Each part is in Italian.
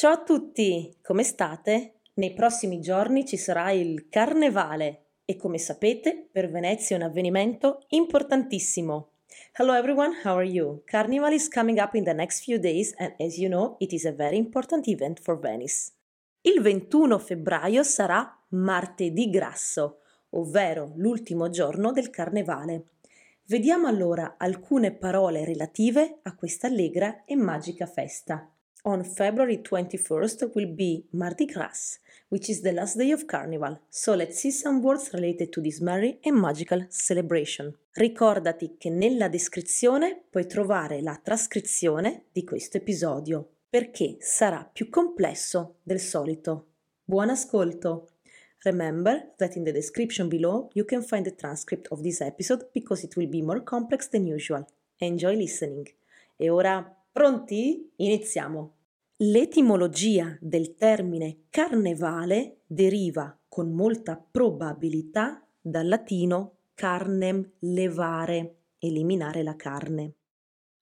Ciao a tutti, come state? Nei prossimi giorni ci sarà il Carnevale e come sapete per Venezia è un avvenimento importantissimo. Hello everyone, how are you? Carnival is coming up in the next few days and as you know it is a very important event for Venice. Il 21 febbraio sarà martedì grasso, ovvero l'ultimo giorno del Carnevale. Vediamo allora alcune parole relative a questa allegra e magica festa. On February 21st will be Mardi Gras, which is the last day of Carnival. So let's see some words related to this merry and magical celebration. Ricordati che nella descrizione puoi trovare la trascrizione di questo episodio, perché sarà più complesso del solito. Buon ascolto! Remember that in the description below you can find the transcript of this episode because it will be more complex than usual. Enjoy listening. E ora Pronti? Iniziamo. L'etimologia del termine carnevale deriva con molta probabilità dal latino carnem levare, eliminare la carne.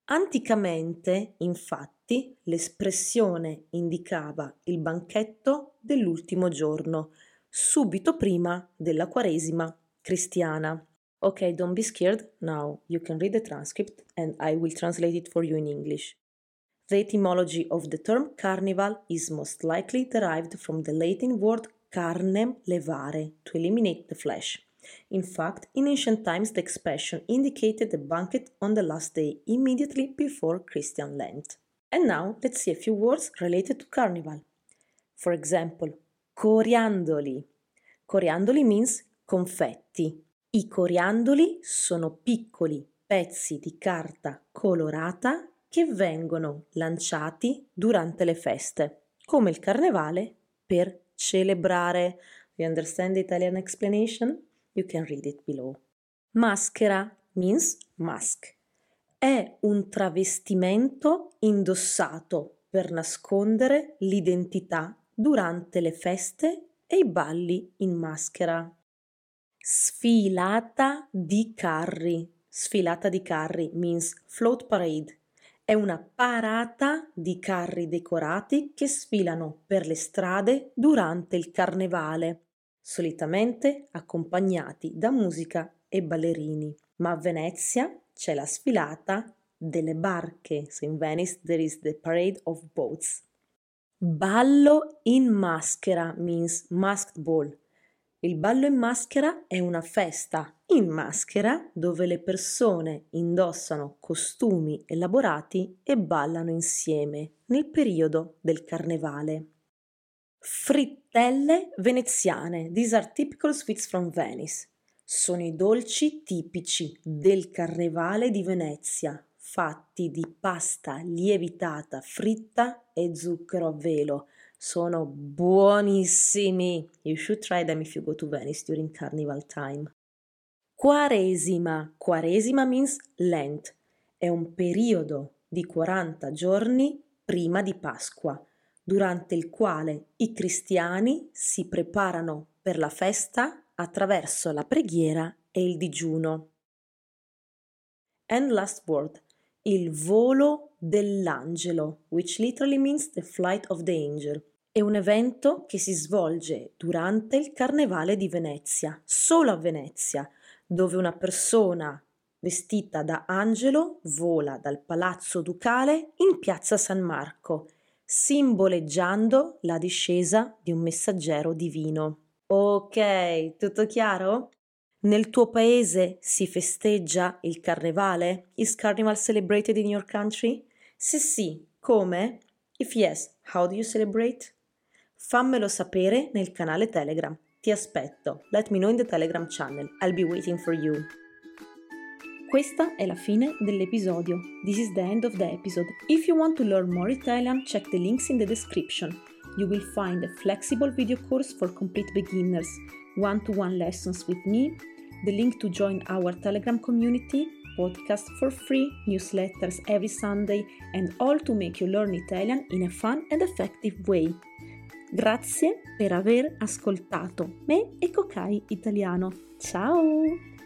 Anticamente, infatti, l'espressione indicava il banchetto dell'ultimo giorno, subito prima della Quaresima cristiana. Okay, don't be scared. Now you can read the transcript and I will translate it for you in English. The etymology of the term carnival is most likely derived from the Latin word carnem levare, to eliminate the flesh. In fact, in ancient times, the expression indicated a banquet on the last day immediately before Christian Lent. And now let's see a few words related to carnival. For example, coriandoli. Coriandoli means confetti. I coriandoli sono piccoli pezzi di carta colorata che vengono lanciati durante le feste, come il carnevale, per celebrare. You understand the Italian explanation? You can read it below. Maschera means mask. È un travestimento indossato per nascondere l'identità durante le feste e i balli in maschera. Sfilata di carri. Sfilata di carri means float parade. È una parata di carri decorati che sfilano per le strade durante il carnevale, solitamente accompagnati da musica e ballerini. Ma a Venezia c'è la sfilata delle barche. So in Venice there is the parade of boats. Ballo in maschera means masked ball il ballo in maschera è una festa in maschera dove le persone indossano costumi elaborati e ballano insieme nel periodo del carnevale. Frittelle veneziane. These are typical sweets from Venice. Sono i dolci tipici del carnevale di Venezia, fatti di pasta lievitata, fritta e zucchero a velo sono buonissimi. You should try them if you go to Venice during carnival time. Quaresima. Quaresima means Lent. È un periodo di 40 giorni prima di Pasqua, durante il quale i cristiani si preparano per la festa attraverso la preghiera e il digiuno. And last word, il volo dell'angelo, which literally means the flight of the angel. È un evento che si svolge durante il Carnevale di Venezia, solo a Venezia, dove una persona vestita da angelo vola dal palazzo ducale in piazza San Marco, simboleggiando la discesa di un messaggero divino. Ok, tutto chiaro? Nel tuo paese si festeggia il carnevale? Is carnival celebrated in your country? Se sì, come? If yes, how do you celebrate? Fammelo sapere nel canale Telegram. Ti aspetto. Let me know in the Telegram channel. I'll be waiting for you. Questa è la fine dell'episodio. This is the end of the episode. If you want to learn more Italian, check the links in the description. You will find a flexible video course for complete beginners, one to one lessons with me, the link to join our Telegram community, podcast for free, newsletters every Sunday, and all to make you learn Italian in a fun and effective way. Grazie per aver ascoltato me e Kokai Italiano. Ciao!